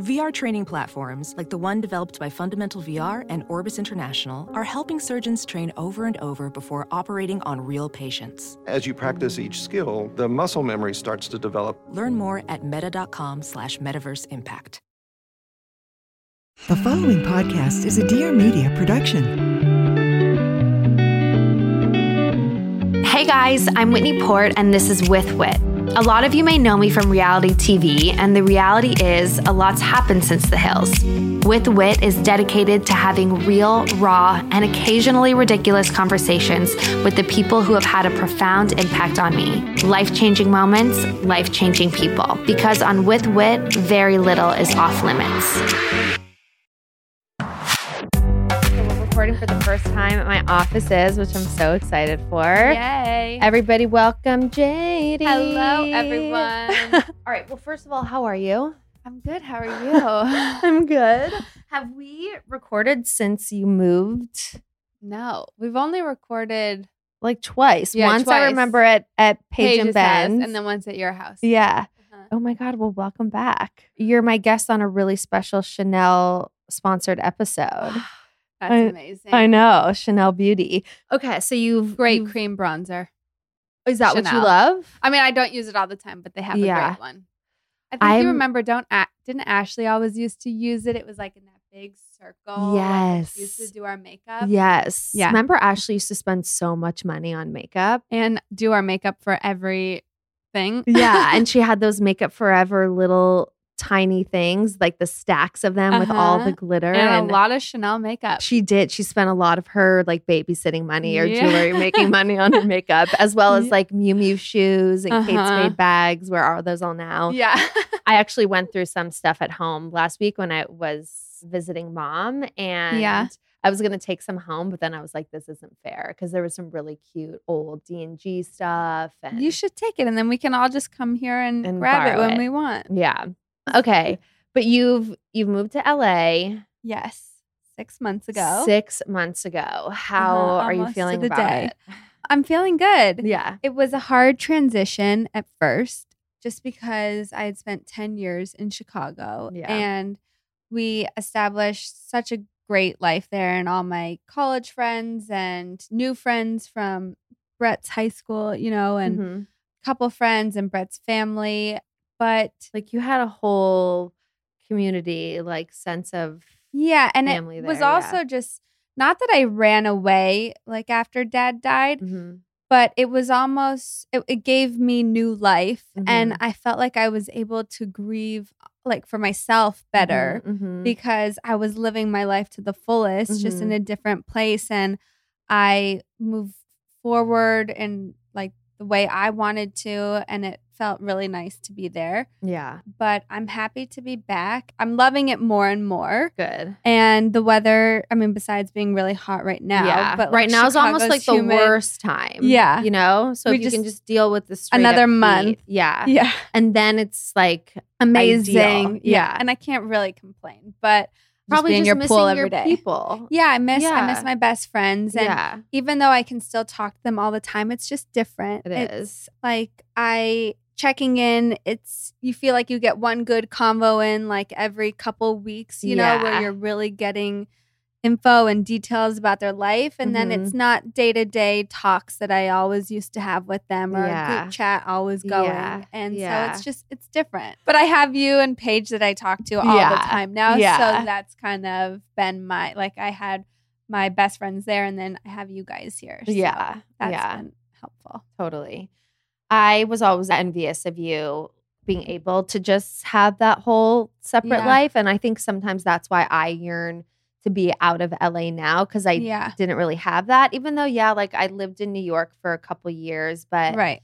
VR training platforms, like the one developed by Fundamental VR and Orbis International, are helping surgeons train over and over before operating on real patients. As you practice each skill, the muscle memory starts to develop. Learn more at meta.com slash metaverse impact. The following podcast is a Dear Media production. Hey guys, I'm Whitney Port, and this is With Wit. A lot of you may know me from reality TV, and the reality is a lot's happened since the hills. With Wit is dedicated to having real, raw, and occasionally ridiculous conversations with the people who have had a profound impact on me. Life changing moments, life changing people. Because on With Wit, very little is off limits. Time at my offices, which I'm so excited for. Yay. Everybody, welcome Jadey. Hello, everyone. all right. Well, first of all, how are you? I'm good. How are you? I'm good. Have we recorded since you moved? No, we've only recorded like twice. Yeah, once twice. I remember at at Paige Paige's and Ben's, and then once at your house. yeah. Uh-huh. Oh my God. Well, welcome back. You're my guest on a really special Chanel sponsored episode. That's I- amazing. I know Chanel Beauty. Okay, so you've Great you've- cream bronzer. Is that what you love? I mean, I don't use it all the time, but they have Yeah. a great one. I think I'm- you remember. Don't didn't Ashley always used to use it? It was like in that big circle. when used to do our makeup. Yes. Yeah. Remember Ashley used to spend so much money on makeup. and do our makeup for everything. Yeah, and she had those makeup forever little tiny things, like the stacks of them with all Uh-huh. the glitter and a lot of Chanel makeup. She did. She spent a lot of her like babysitting money or Yeah. jewelry making money on her makeup, as well as like Miu Miu shoes and Kate Uh-huh. Spade bags. Where are those all now? yeah. I actually went through some stuff at home last week when I was visiting mom and Yeah. I was going to take some home, but then I was like, this isn't fair because there was some really cute old D&G stuff. And You should take it, and then we can all just come here and, And grab it when it. we want. Yeah. Okay. But you've you've moved to LA Yes, six months ago. six months ago. How Uh-huh, are you feeling about day. it? I'm feeling good. Yeah. It was a hard transition at first, just because I had spent 10 years in Chicago Yeah. and we established such a great life there, and all my college friends and new friends from Brett's high school, you know, and a Mhm. couple friends and Brett's family. But Like you had a whole community like sense of yeah, and family it was there, yeah. also just not that I ran away like after dad died, Mhm. but it was almost it, it gave me new life and Mhm. i felt like i was able to grieve like for myself better Mhm, mhm. because i was living my life to the fullest just in Mhm. a different place and i moved forward in like the way i wanted to and it felt really nice to be there yeah, but i'm happy to be back i'm loving it more and more good. and the weather i mean besides being really hot right now yeah, but right like, now is almost like humid. the worst time. Yeah. you know. So We if you can just- just deal with the straight Another up heat, month. yeah, yeah and then it's like amazing. Yeah. Yeah. And I can't really complain, but probably just just your missing pool your every day. people. Yeah, I miss I miss my best friends. And yeah, even though I can still talk to them all the time, it's just different. It it's is. like I checking in, it's you feel like you get one good convo in like every couple weeks, you know, where you're really getting info and details about their life and then Mhm. it's not day-to-day talks that I always used to have with them or Yeah. group chat always going Yeah. and Yeah. so it's just it's different but I have you and Paige that I talk to all Yeah. the time now Yeah. so that's kind of been my like I had my best friends there and then I have you guys here so yeah, that's yeah. been helpful Totally. I was always envious of you being mm-hmm. able to just have that whole separate Yeah. life. And I think sometimes that's why I yearn to be out of LA now because I yeah didn't really have that. Even though, yeah, like I lived in New York for a couple years, but right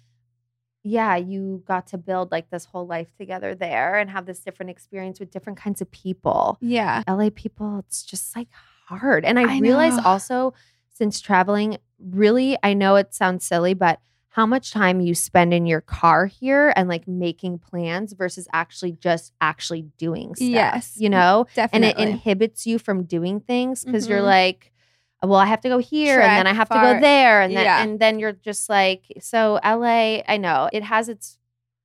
yeah, you got to build like this whole life together there and have this different experience with different kinds of people. Yeah. LA people, it's just like hard. And I, I realize know. also since traveling, really, I know it sounds silly, but how much time you spend in your car here and like making plans versus actually just actually doing stuff. Yes. You know? Definitely. And it inhibits you from doing things because you're Mhm. like, well, I have to go here and then I have to go there. And then Yeah. and then you're just like, so LA, I know it has its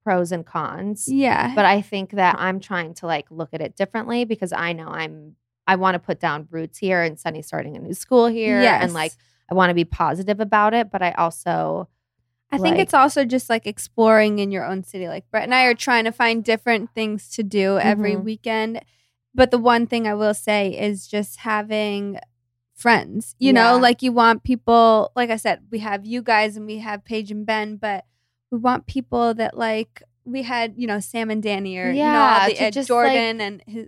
pros and cons. yeah. But I think that I'm trying to like look at it differently because I know I'm I want to put down roots here and Sunny's starting a new school here. And like I want to be positive about it, but I also I think like- it's also just like exploring in your own city. Like Brett and I are trying to find different things to do every Mhm. weekend. But the one thing I will say is just having friends. You know, like you want people, like I said, we have you guys and we have Paige and Ben, but we want people that like we had, you know, Sam and Danny or you know, Yeah, the, uh, Jordan and his,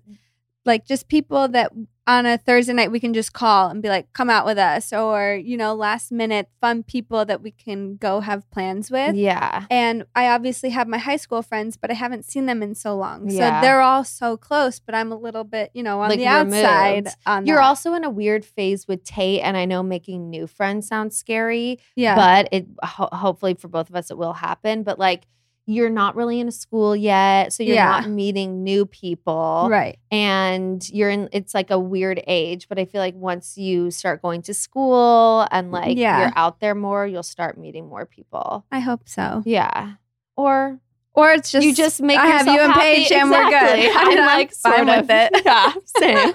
like just people that on a Thursday night we can just call and be like, come out with us, or you know, last minute fun people that we can go have plans with. yeah. And I obviously have my high school friends, but I haven't seen them in so long. Yeah. So they're all so close, but I'm a little bit, you know, on Like the outside. On You're that. also in a weird phase with Tate, and I know making new friends sounds scary, yeah, but it ho- hopefully for both of us it will happen. But like you're not really in a school yet, so you're Yeah. not meeting new people, right. and you're in it's like a weird age but i feel like once you start going to school and like Yeah. you're out there more you'll start meeting more people I hope so. yeah or Or it's just you just make I have you and. Paige and we're good. i'm I'm like fine with it. yeah same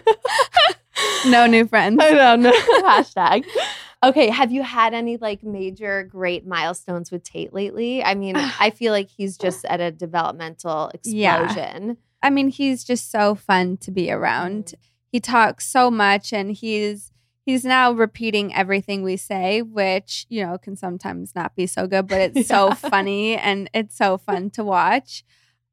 no new friends. i know hashtag okay have you had any like major great milestones with tate lately i mean i feel like he's just at a developmental explosion. Yeah. I mean, he's just so fun to be around. Mm. He talks so much and he's he's now repeating everything we say, which, you know, can sometimes not be so good, but it's so funny and it's so fun to watch.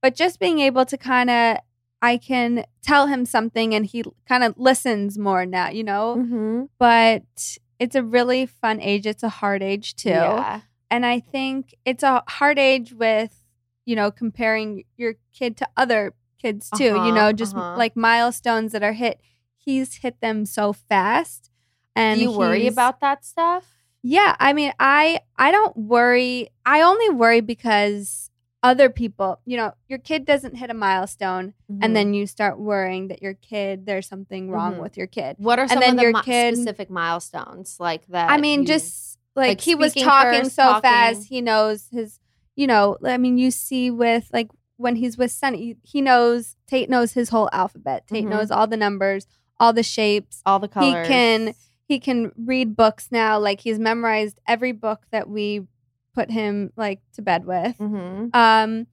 But just being able to kind of I can tell him something and he kind of listens more now, you know? Mhm. But it's a really fun age. It's a hard age too. yeah And I think it's a hard age with, you know, comparing your kid to other kids too, you Uh-huh, know, just uh-huh. like milestones that are hit. He's hit them so fast. And do you worry about that stuff Yeah, I mean, I I don't worry. I only worry because other people, you know, your kid doesn't hit a milestone Mhm. and then you start worrying that your kid there's something wrong Mhm. with your kid. What are some then of the your mi- kid- specific milestones like that? I mean, you- just like, like, he was talking first, so talking. fast, he knows his, you know, I mean, you see with like when he's with Sunny, he knows, Tate knows his whole alphabet. Tate Mhm. knows all the numbers, all the shapes. all the colors. He can, he can read books now. Like he's memorized every book that we put him like to bed with. Mhm. Um,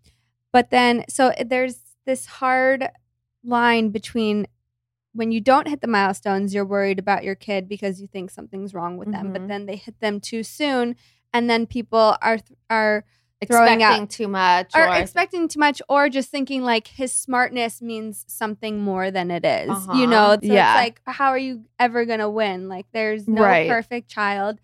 but then so there's this hard line between when you don't hit the milestones, you're worried about your kid because you think something's wrong with them. But Mhm. then they hit them too soon, and then people are are throwing expecting out- too much are or expecting too much, or just thinking like his smartness means something more than it is. Uh-huh. You know, so Yeah. it's like how are you ever gonna win? Like there's no Right. perfect child,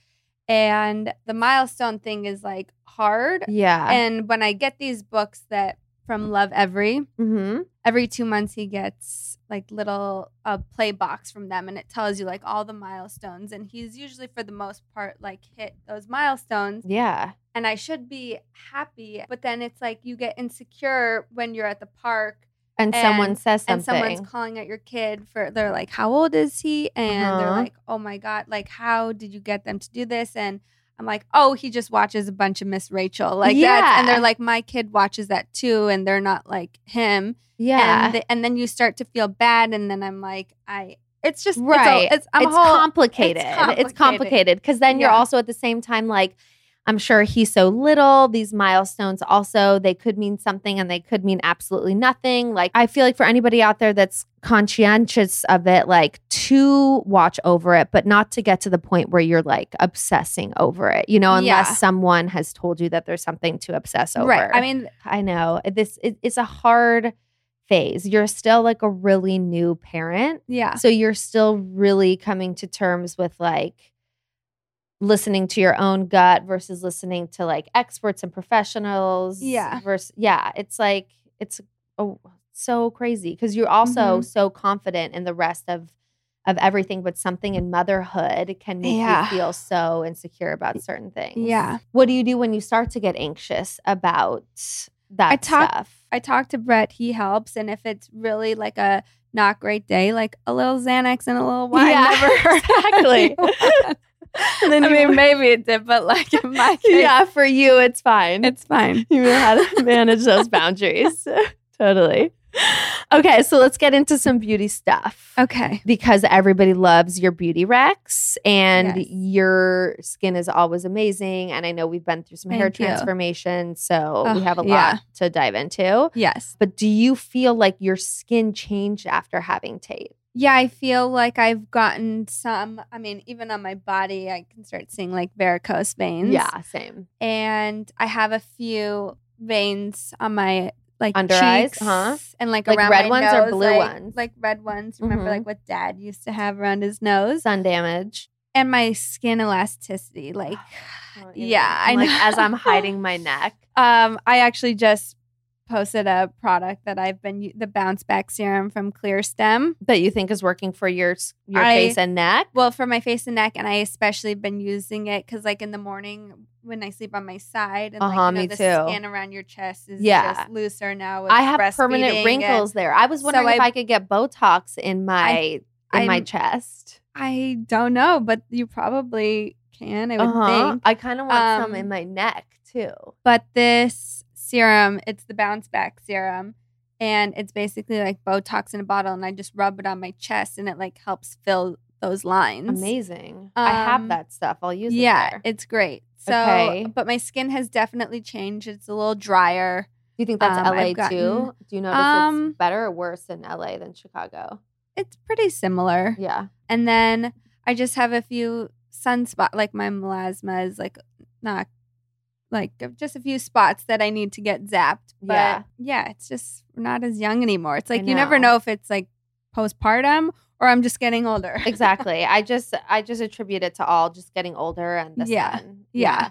and the milestone thing is like hard. yeah. And when I get these books that from Lovevery, mm-hmm. every two months he gets like little uh, play box from them, and it tells you like all the milestones. And he's usually for the most part like hit those milestones, Yeah. and I should be happy. But then it's like you get insecure when you're at the park. And, someone And- says And someone's calling at your kid for they're like, How old is he? And they're Uh-huh. like, Oh my God, like how did you get them to do this? And I'm like, oh, he just watches a bunch of Miss Rachel, like that, and they're like, my kid watches that too, and they're not like him, yeah. and th- and then you start to feel bad, and then I'm like, I, it's just it's right. It's, I'm a it's whole- complicated. It's complicated. complicated because then you're also at the same time like, I'm sure he's so little. These milestones also they could mean something and they could mean absolutely nothing. Like I feel like for anybody out there that's conscientious of it, like to watch over it, but not to get to the point where you're like obsessing over it. You know, unless Yeah. someone has told you that there's something to obsess over. right. I mean, I know this. It, it's a hard phase. You're still like a really new parent. yeah, So you're still really coming to terms with like listening to your own gut versus listening to like experts and professionals. Yeah. Versus yeah, it's like it's oh so crazy because you're also Mhm. so confident in the rest of of everything, but something in motherhood can make Yeah. you feel so insecure about certain things. Yeah. What do you do when you start to get anxious about that I talk- stuff? I talked to Brett. He helps, and if it's really like a not great day, like a little Xanax and a little wine Yeah, never hurt exactly. Anyone. And then I mean, maybe it did, but like in my case, yeah, for you, it's fine. it's fine. you know how to manage those boundaries. totally. Okay, so let's get into some beauty stuff. Okay. Because everybody loves your beauty recs and Yes. your skin is always amazing. And I know we've been through some hair Thank you. transformation, so we have a lot yeah. to dive into. Yes. But do you feel like your skin changed after having Tate? Yeah, I feel like I've gotten some. I mean, even on my body, I can start seeing like varicose veins. Yeah, same. and I have a few veins on my like Under eyes, huh? and like, Like around red ones or nose, blue like, ones? like red ones. Remember, Mhm. like what Dad used to have around his nose, Sun damage. and my skin elasticity. Like, yeah, I I'm like know. as I'm hiding my neck. um, I actually just posted a product that I've been the bounce back serum from Clearstem. that you think is working for your your I- face and neck. Well, for my face and neck, and I especially been using it because, like, in the morning when I sleep on my side, and Uh-huh, like, you know, me the too. skin around your chest is Yeah. just looser now. With I have permanent wrinkles and there. I was So wondering if I- I could get Botox in my in my I'm- chest. I don't know, but you probably can. I would Uh-huh. think. I kind of want some in Um, my neck too. But this serum, it's the bounce back serum. And it's basically like Botox in a bottle, and I just rub it on my chest, and it like helps fill those lines. Amazing. I have Um, that stuff. I'll use it. Yeah, it's great. So, Okay. but my skin has definitely changed. It's a little drier. Do you think that's um, LA gotten- too? Do you notice Um, it's better or worse in LA than Chicago? It's pretty similar. Yeah. And then I just have a few sunspot, like my melasma is like not like just a few spots that I need to get zapped. But Yeah. yeah, it's just not as young anymore. It's like you never know. if it's like postpartum or I'm just getting older. Exactly. I just I just attribute it to all just getting older and Yeah. sun. Yeah.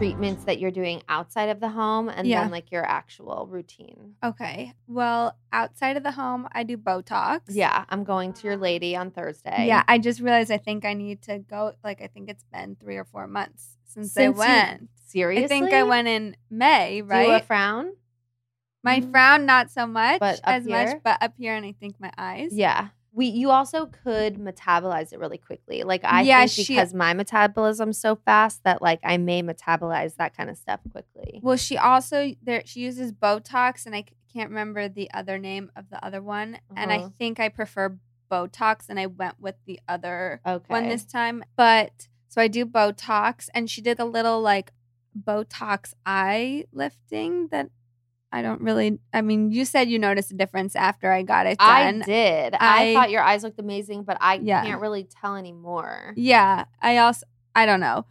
treatments that you're doing outside of the home and Yeah. then like your actual routine. Okay. Well, outside of the home, I do Botox. Yeah, I'm going to your lady on Thursday. Yeah, I just realized I think I need to go. Like, I think it's been three or four months since, I Since you- went. Seriously? I think I went in May, Do right? a frown? my mm. frown, not so much, But as here? much, but up here, and I think my eyes. Yeah. We you also could metabolize it really quickly. Like I Yeah, think she- because my metabolism's so fast that like I may metabolize that kind of stuff quickly. Well, she also there she uses Botox, and I can't remember the other name of the other one, and I Uh-huh. think I prefer Botox, and I went with the other Okay. one this time. But so I do Botox, and she did a little like Botox eye lifting that I don't really. I mean, you said you noticed a difference after I got it done. I did. I, I- thought your eyes looked amazing, but I Yeah. can't really tell anymore. Yeah, I also I don't know.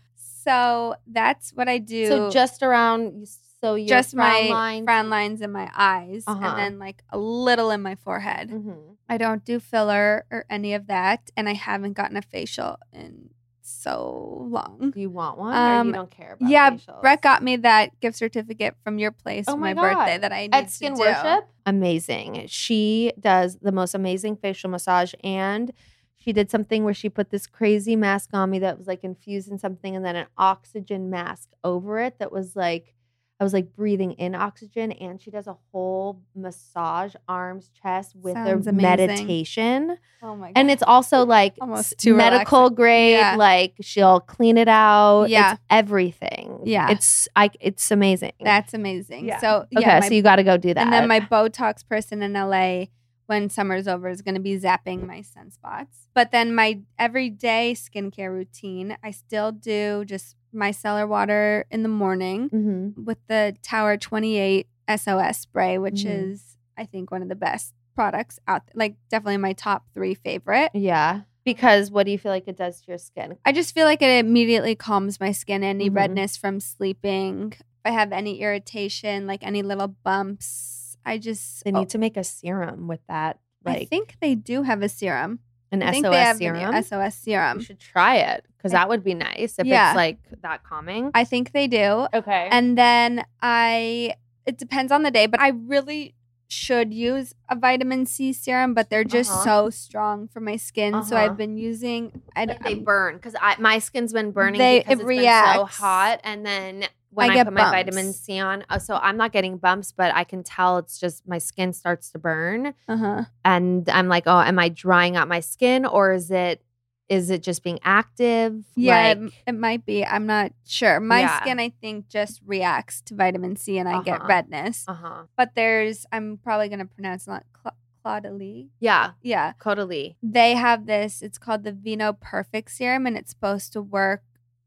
So that's what I do. So just around so your just frown my line. frown lines in my eyes, Uh-huh. and then like a little in my forehead. Mhm. I don't do filler or any of that, and I haven't gotten a facial in so long. Do you want one or Um, you don't care about Yeah, facials? Brett got me that gift certificate from your place Oh for my my, birthday that I need at to Skin do. Worship. Amazing. She does the most amazing facial massage and she did something where she put this crazy mask on me that was like infused in something and then an oxygen mask over it that was like I was like breathing in oxygen, and she does a whole massage, arms, chest with Sounds the amazing. meditation. Oh my god. And it's also like Almost too medical relaxing. grade. Yeah. Like she'll clean it out. Yeah. it's everything. Yeah. it's like it's amazing. that's amazing. Yeah. So okay. yeah, my so you got to go do that. And then my Botox person in LA, when summer's over, is going to be zapping my sunspots. But then my everyday skincare routine, I still do just micellar water in the morning Mhm. with the Tower 28 SOS spray, which Mhm. is, I think, one of the best products out there. Like, definitely my top three favorite. yeah. Because what do you feel like it does to your skin? I just feel like it immediately calms my skin. Any Mhm. redness from sleeping, if I have any irritation, like any little bumps, I just. They oh, need to make a serum with that, I think they do have a serum. an I think SOS they have serum. an SOS serum. you should try it because that would be nice if Yeah. it's like that calming. I think they do. okay. And then I, it depends on the day, but I really should use a vitamin C serum, but they're just Uh-huh. so strong for my skin. So Uh-huh. I've been using. I, Like they burn because my skin's been burning They- because it it's been so hot, and then when I I, get put my vitamin. C on, uh, so I'm not getting bumps, but I can tell it's just my skin starts to burn, uh-huh. and I'm like, oh, am I drying out my skin or is it is it just being active? Yeah, Like, it, it might be. I'm not sure. My Yeah. skin, I think, just reacts to vitamin C, and I get Uh-huh. redness. uh huh. But there's, I'm probably gonna pronounce it not Cla- Claudelie. Yeah, Yeah, totally. they have this. It's called the Vinoperfect Serum, and it's supposed to work.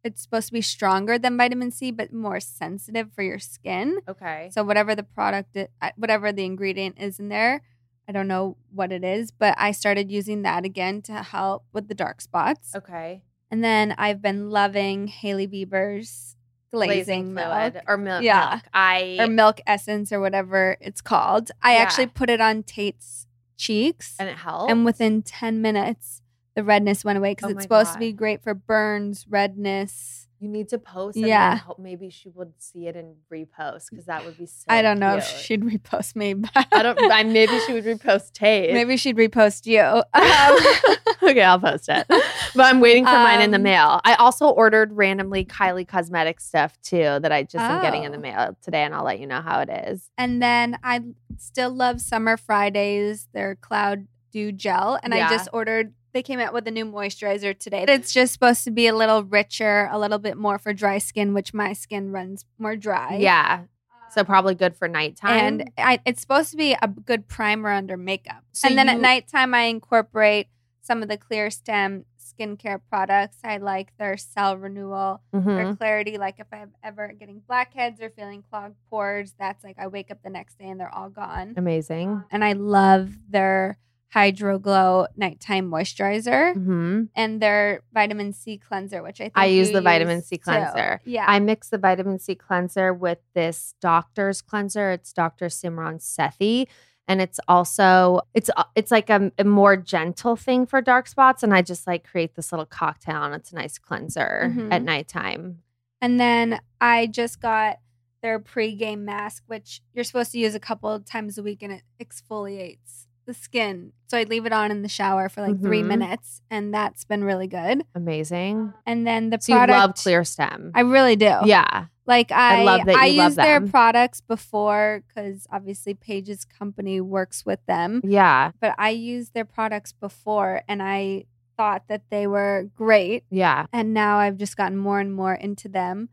It's supposed to be stronger than vitamin C, but more sensitive for your skin. Okay. So whatever the product, whatever the ingredient is in there, I don't know what it is, but I started using that again to help with the dark spots. okay. And then I've been loving Hailey Bieber's glazing, milk or milk. Yeah. milk. I or milk essence or whatever it's called. I Yeah. actually put it on Tate's cheeks, and it helped. and within ten minutes, the redness went away because Oh it's supposed to be great for burns, redness. you need to post. And Yeah. hope maybe she would see it and repost because that would be so. I don't know if she'd repost me, but I don't. I, maybe she would repost Tate. maybe she'd repost you. Um, Um, okay, I'll post it. But I'm waiting for mine in the Um, mail. I also ordered randomly Kylie cosmetic stuff too that I just am getting in the Oh. mail today, and I'll let you know how it is. And then I still love Summer Fridays, their Cloud Dew Gel. And Yeah. I just ordered, they came out with a new moisturizer today. It's just supposed to be a little richer, a little bit more for dry skin, which my skin runs more dry. Yeah, so probably good for nighttime. And I, it's supposed to be a good primer under makeup. So and then at nighttime, I incorporate some of the Clearstem skincare products. I like their cell renewal, Mhm. their clarity. Like if I'm ever getting blackheads or feeling clogged pores, that's like I wake up the next day and they're all gone. amazing. And I love their HydraGlow nighttime moisturizer hmm and their vitamin C cleanser, which I think I use the vitamin C too. cleanser. Yeah. I mix the vitamin C cleanser with this doctor's cleanser. It's Dr. Simran Sethi. And it's also it's uh, it's like a, a more gentle thing for dark spots. And I just like create this little cocktail and it's a nice cleanser Mhm. at nighttime. And then I just got their pre-game mask, which you're supposed to use a couple of times a week, and it exfoliates the skin. So I'd leave it on in the shower for like three Mhm. minutes, and that's been really good. Amazing. And then the So product, you love Clearstem. I really do. yeah. like I, I love that I you love used their products before because obviously Paige's company works with them. Yeah. But I used their products before, and I thought that they were great. Yeah. And now I've just gotten more and more into them.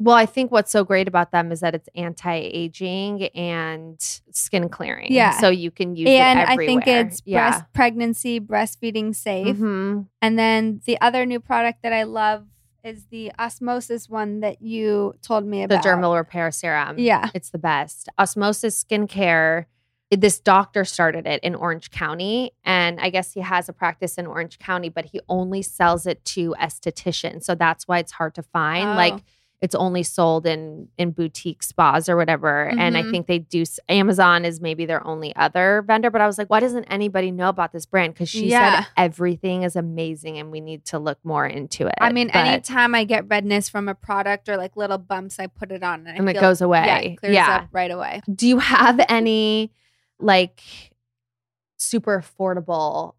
Well, I think what's so great about them is that it's anti-aging and skin clearing. Yeah. So you can use and it I think it's yeah. breast pregnancy, breastfeeding safe. Mhm. And then the other new product that I love is the osmosis one that you told me about. the dermal repair serum. Yeah. It's the best. Osmosis Skincare. This doctor started it in Orange County, and I guess he has a practice in Orange County, but he only sells it to estheticians. So that's why it's hard to find. Oh. Like it's only sold in in boutique spas or whatever. And I Mhm. think they do. Amazon is maybe their only other vendor. But I was like, why doesn't anybody know about this brand? Because she Yeah. said everything is amazing, and we need to look more into it. I mean, But- anytime I get redness from a product or like little bumps, I put it on and, and it feel- goes Yeah, away. it clears yeah. up right away. Do you have any like super affordable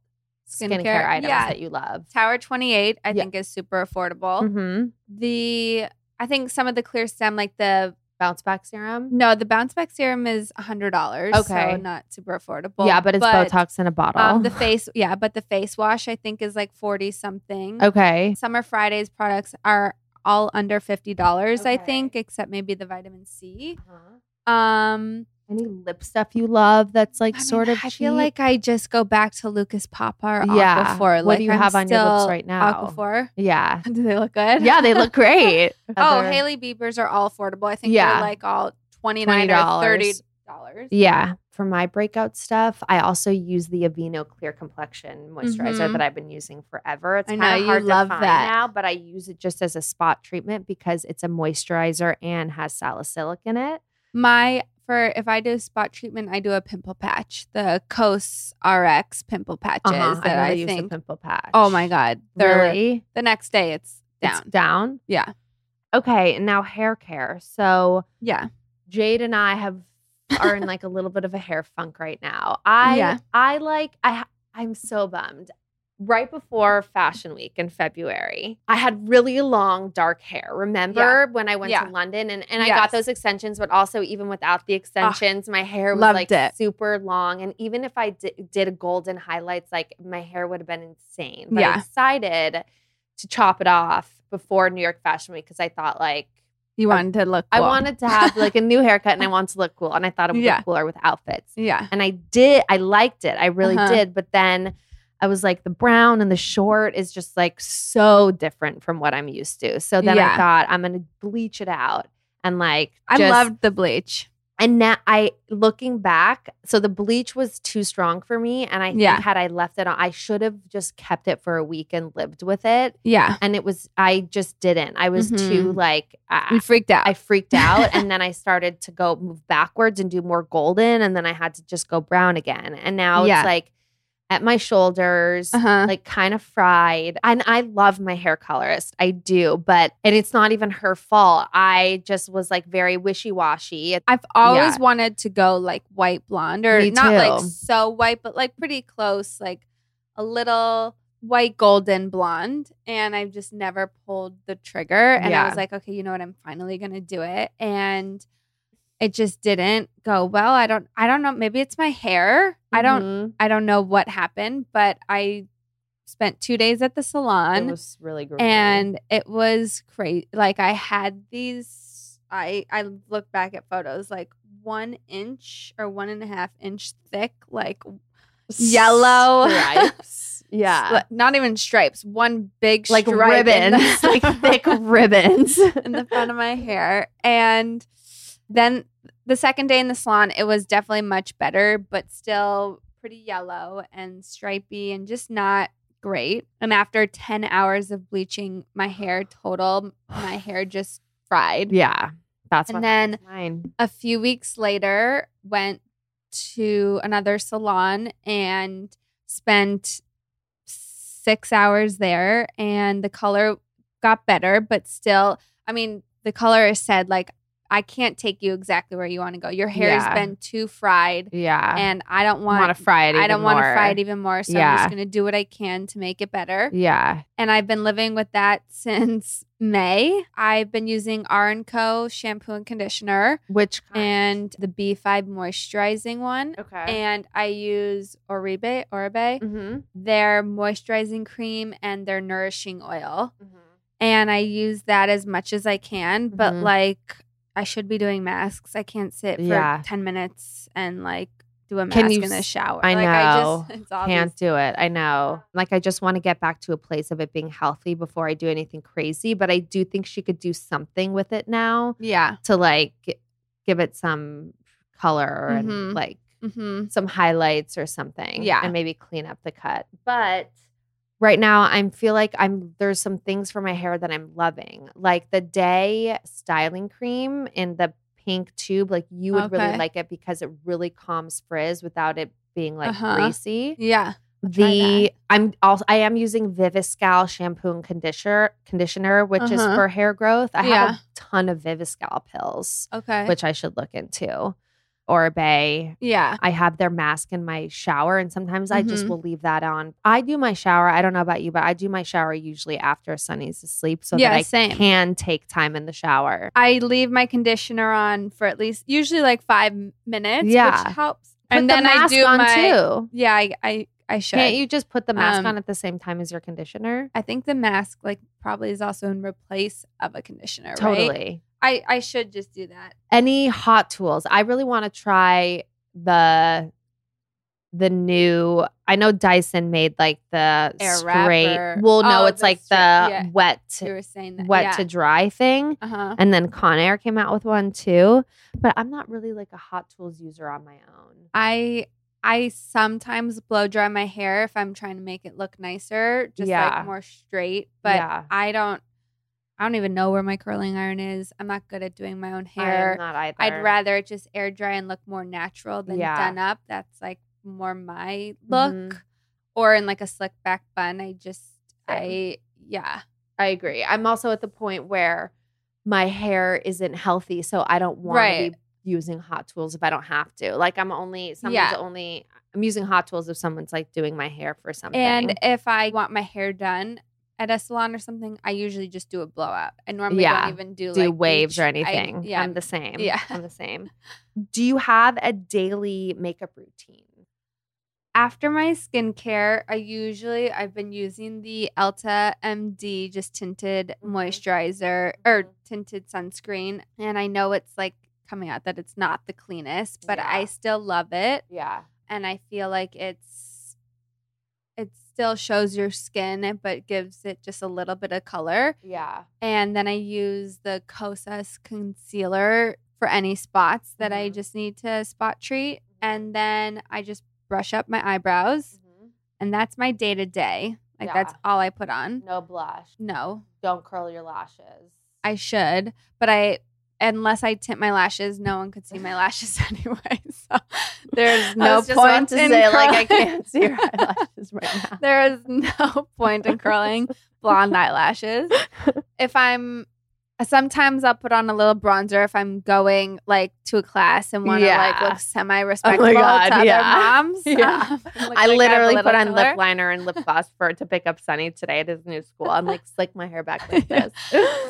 skincare, Skincare? items Yeah. that you love? Tower 28, I Yeah. think, is super affordable. Mm-hmm. The I think some of the clearstem, like the bounce back serum? No, the bounce back serum is hundred dollars. Okay. so not super affordable. yeah, but it's Botox in a bottle. Um, the face, yeah, but the face wash I think is like forty something. okay. Summer Fridays products are all under fifty dollars, I think, except maybe the vitamin C. Uh-huh. Um, Any lip stuff you love that's like I mean, sort of I feel like I just go back to Lucas Papaw or Yeah. Aquaphor. What Like, do you I'm have on your lips right now? Aquaphor. Yeah. Do they look good? Yeah, they look great. oh, Hailey Bieber's are all affordable. I think Yeah. they're like all twenty nine or thirty dollars. Yeah. For my breakout stuff, I also use the Aveeno Clear Complexion moisturizer Mhm. that I've been using forever. It's I kind know, of you hard love to find that. now, but I use it just as a spot treatment because it's a moisturizer and has salicylic in it. My for if I do spot treatment, I do a pimple patch. The Cos RX pimple patches Uh-huh. that I, I, use the think. pimple patch. Oh my god, they're really? the next day it's down. It's down. yeah, Okay, and now hair care. So yeah. Jade and I have are in like a little bit of a hair funk right now. I Yeah. I like I I'm so bummed. Right before Fashion Week in February, I had really long dark hair. Remember when I went Yeah. to London and, and I got those extensions, but also even without the extensions, my hair was like it. super long. And even if I did a golden highlights, like my hair would have been insane. But I decided to chop it off before New York Fashion Week because I thought like You wanted to look. I wanted to have like a new haircut and I wanted to look cool. And I thought it would Yeah. look cooler with outfits. Yeah, And I did, I liked it. I really Uh-huh. did. But then I was like, the brown and the short is just like so different from what I'm used to. So then I thought I'm gonna bleach it out and like I just- loved the bleach. and now I looking back, so the bleach was too strong for me. And I think Yeah. had I left it on, I should have just kept it for a week and lived with it. Yeah, And it was I just didn't. I was too Mhm. like I- we freaked out. I freaked out and then I started to go move backwards and do more golden and then I had to just go brown again. And now Yeah. it's like at my shoulders, uh-huh. like kind of fried. And I love my hair colorist. I do, but and it's not even her fault. I just was like very wishy-washy. I've always Yeah. wanted to go like white blonde or not like so white, but like pretty close, like a little white golden blonde. And I've just never pulled the trigger. And I was like, okay, you know what? I'm finally gonna do it. And it just didn't go well. I don't I don't know. Maybe it's my hair. I don't Mhm. I don't know what happened, but I spent two days at the salon It was really great. and it was great. Like I had these. I I look back at photos like one inch or one and a half inch thick, like yellow stripes. Yeah. Not even stripes. One big Like stripe in the- ribbons, like thick ribbons. in the front of my hair. And then the second day in the salon, it was definitely much better, but still pretty yellow and stripy and just not great. And after 10 hours of bleaching my hair total, my hair just fried. yeah. That's And then-. A few weeks later, went to another salon and spent six hours there and the color got better, but still, I mean, the colorist said, like, I can't take you exactly where you want to go. Your hair's Yeah. been too fried, Yeah. and I don't want want to fry it. I don't want to fry it even more. So I'm just gonna do what I can to make it better. Yeah. And I've been living with that since May. I've been using R Co shampoo and conditioner Which kind? and the B5 moisturizing one. okay. And I use Oribe, Oribe, mm-hmm. their moisturizing cream and their nourishing oil. And I use that as much as I can. But Mhm. like, I should be doing masks. I can't sit for Yeah. 10 minutes and like do a Can mask you in the shower. I like, know. I just, it's Can't do it. I know. Like I just want to get back to a place of it being healthy before I do anything crazy. But I do think she could do something with it now Yeah. to like give it some color Mhm. and like hmm some highlights or something. Yeah. And maybe clean up the cut. But right now I feel like I'm there's some things for my hair that I'm loving. Like the day styling cream in the pink tube, like you would really like it because it really calms frizz without it being like Uh-huh. greasy. Yeah. The I'm also I am using Viviscal shampoo and conditioner conditioner, which is Uh-huh. for hair growth. I have a ton of Viviscal pills Okay. which I should look into. Oribe. Yeah. I have their mask in my shower, and sometimes I just Mhm. will leave that on. I do my shower. I don't know about you, but I do my shower usually after Sunny's asleep so Yeah, that I same. can take time in the shower. I leave my conditioner on for at least usually like five minutes, Yeah. which helps. Put and the then mask I do on my too. yeah. I I, I should. Can't you just put the mask Um, on at the same time as your conditioner? I think the mask like probably is also in replace of a conditioner. right? I I should just do that. Any hot tools? I really want to try the the new. I know Dyson made like the Airstrait. wrapper. Well, no, Oh, it's like straight- the yeah. wet You to, were saying that. wet yeah. to dry thing. Uh huh. And then Conair came out with one too. But I'm not really like a hot tools user on my own. I I sometimes blow dry my hair if I'm trying to make it look nicer, just Yeah. like more straight. But. I don't. I don't even know where my curling iron is. I'm not good at doing my own hair. I am hair. not either. I'd rather just air dry and look more natural than Yeah. done up. That's like more my look. Mhm. Or in like a slick back bun. I just. I yeah. I agree. I'm also at the point where my hair isn't healthy, so I don't want to be using hot tools if I don't have to. Like I'm only someone's Yeah. only I'm using hot tools if someone's like doing my hair for something. And if I want my hair done at a salon or something, I usually just do a blowout. I normally Yeah. don't even do do like waves or bleach. I- anything. yeah. I'm the same. Yeah. I'm the same. Do you have a daily makeup routine? After my skincare, I usually I've been using the Elta MD just tinted Mm-hmm. moisturizer or tinted sunscreen, and I know it's like coming out that it's not the cleanest, but I still love it, Yeah. and I feel like it's it still shows your skin, but gives it just a little bit of color. Yeah. And then I use the Kosas concealer for any spots that I Mhm. just need to spot treat. And then I just brush up my eyebrows. And that's my day to day. Like that's all I put on. No blush. No, Don't curl your lashes. I should, but I unless I tint my lashes, no one could see my lashes anyway. So there's no was just about point to in say, like I curling. can't see your eyelashes right now. there is no point in curling blonde eyelashes. If I'm sometimes I'll put on a little bronzer if I'm going like to a class and want to like look semi respectable God, to other yeah. moms. Yeah. Um, I like literally little put on color. lip liner and lip gloss for to pick up Sunny today at his new school. I'm like slick my hair back like this.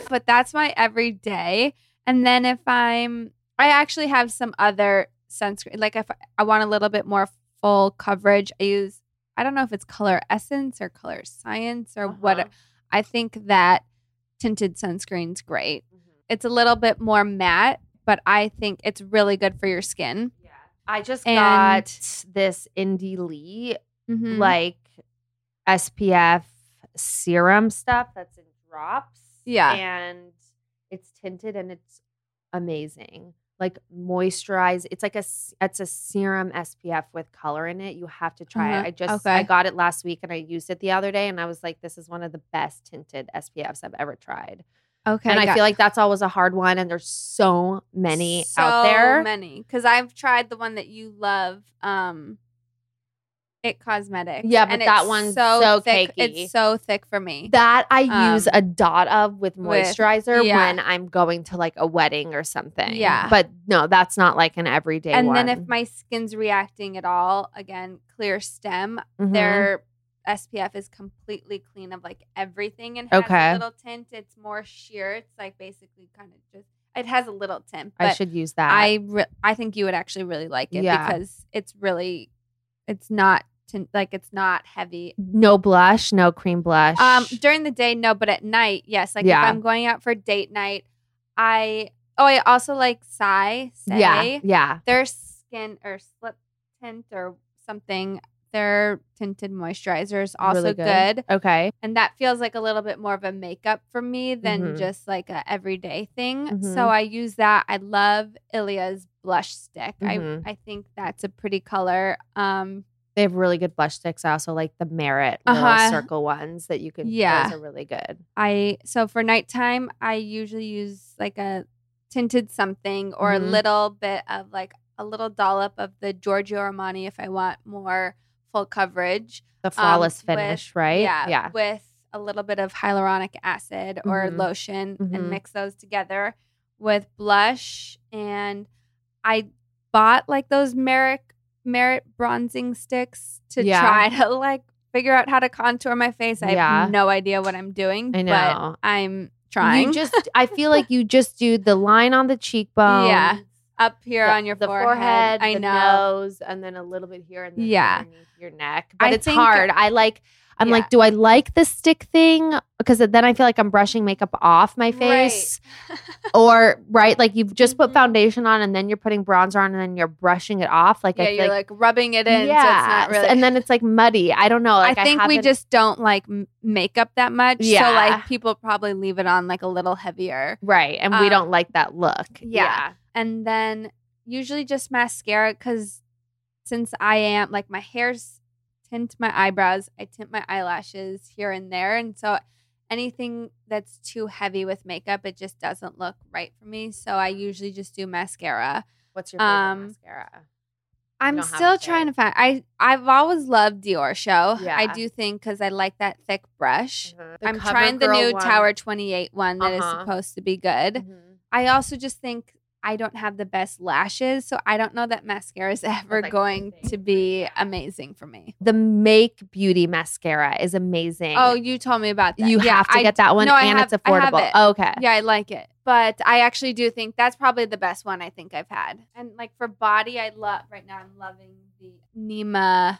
but that's my everyday. And then if I'm, I actually have some other sunscreen. Like if I want a little bit more full coverage, I use, I don't know if it's Color Essence or Color Science or what. Uh-huh. I think that tinted sunscreen's great. Mm-hmm. It's a little bit more matte, but I think it's really good for your skin. I just And- got this Indie Lee Mhm. like SPF serum stuff that's in drops. Yeah. And it's tinted and it's amazing. Like moisturize. It's like a it's a serum SPF with color in it. You have to try Uh-huh. it. I just Okay. I got it last week and I used it the other day and I was like, this is one of the best tinted SPFs I've ever tried. okay. and I feel like that's always a hard one and there's so many so out there. So many because I've tried the one that you love, um, It Cosmetics. Yeah, but and that it's one's so thick. cakey. It's so thick for me. That I use Um, a dot of with with- moisturizer yeah. when I'm going to like a wedding or something. Yeah. But no, that's not like an everyday and one. then if my skin's reacting at all, again, Clearstem, Mhm. their SPF is completely clean of like everything and has Okay. a little tint. It's more sheer. It's like basically kind of just it has a little tint. I should use that. I re- I think you would actually really like it Yeah. because it's really it's not tint like it's not heavy. no blush, no cream blush. Um during the day no, but at night, yes. Like Yeah. if I'm going out for date night, I oh I also like Psy Say. yeah, yeah. Their skin or slip tint or something. Their tinted moisturizer is also Really good. Okay. And that feels like a little bit more of a makeup for me than Mhm. just like a everyday thing. Mhm. So I use that. I love Ilia's blush stick. Mhm. I I think that's a pretty color. Um They have really good blush sticks. I also like the Merit little Uh-huh. circle ones that you can. Yeah. those are really good. I so for nighttime I usually use like a tinted something or Mhm. a little bit of like a little dollop of the Giorgio Armani if I want more full coverage. The Um, flawless with- finish, right? Yeah, yeah. with a little bit of hyaluronic acid or Mhm. lotion Mhm. and mix those together with blush and I bought like those Merit Merit bronzing sticks to Yeah. try to like figure out how to contour my face. I Yeah. have no idea what I'm doing, I but I'm trying. You just I feel like you just do the line on the cheekbone. Yeah. up here the- on your the forehead. I the know. nose, and then a little bit here and then Yeah. your neck. But I it's hard. I like. I'm Yeah. like, do I like the stick thing? Because then I feel like I'm brushing makeup off my Right. face, or right, like you've just put Mhm. foundation on, and then you're putting bronzer on, and then you're brushing it off. Like yeah, I you're like, like, rubbing it in, so it's not really. and then it's like muddy. I don't know. Like I think we just don't like makeup that much. So like people probably leave it on like a little heavier. right, and we um, don't like that look. yeah. And then usually just mascara because since I am like my hair's tint my eyebrows, I tint my eyelashes here and there. And so anything that's too heavy with makeup, it just doesn't look right for me. So I usually just do mascara. What's your favorite Um, mascara? I'm still trying to find. I I've always loved Diorshow. Yeah. I do think because I like that thick brush. Mhm. I'm trying the new one. Tower 28 one that is Uh-huh. supposed to be good. Mhm. I also just think I don't have the best lashes, so I don't know that mascara is ever like going everything. to be amazing for me. The Make Beauty mascara is amazing. Oh, you told me about that. you Yeah, have to I- get that one, no, I and have- it's I have affordable. it. okay. Yeah, I like it. But I actually do think that's probably the best one I think I've had. And like for body, I love right now I'm loving the Nema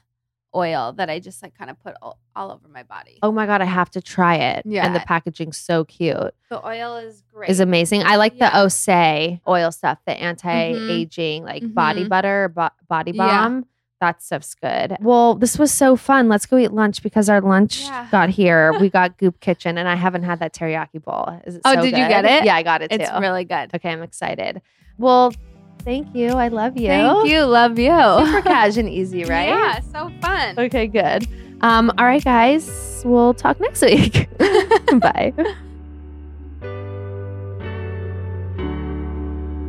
oil that I just like kind of put all, all over my body. Oh my god, I have to try it. Yeah. and the packaging's so cute. The oil is great. Is amazing. I like Yeah. the OSEA oil stuff, the anti-aging like body Mhm. butter, bo- body Yeah. balm. That stuff's good. Well, this was so fun. Let's go eat lunch because our lunch Yeah. got here. We got Goop Kitchen, and I haven't had that teriyaki bowl. Is it? Oh, so did you get it? Yeah, I got it too. It's too. really good. okay, I'm excited. Well, thank you. I love you. Thank you. Love you. Super cash and easy, right? Yeah, so fun. Okay, good. Um, all right, guys. We'll talk next week. Bye.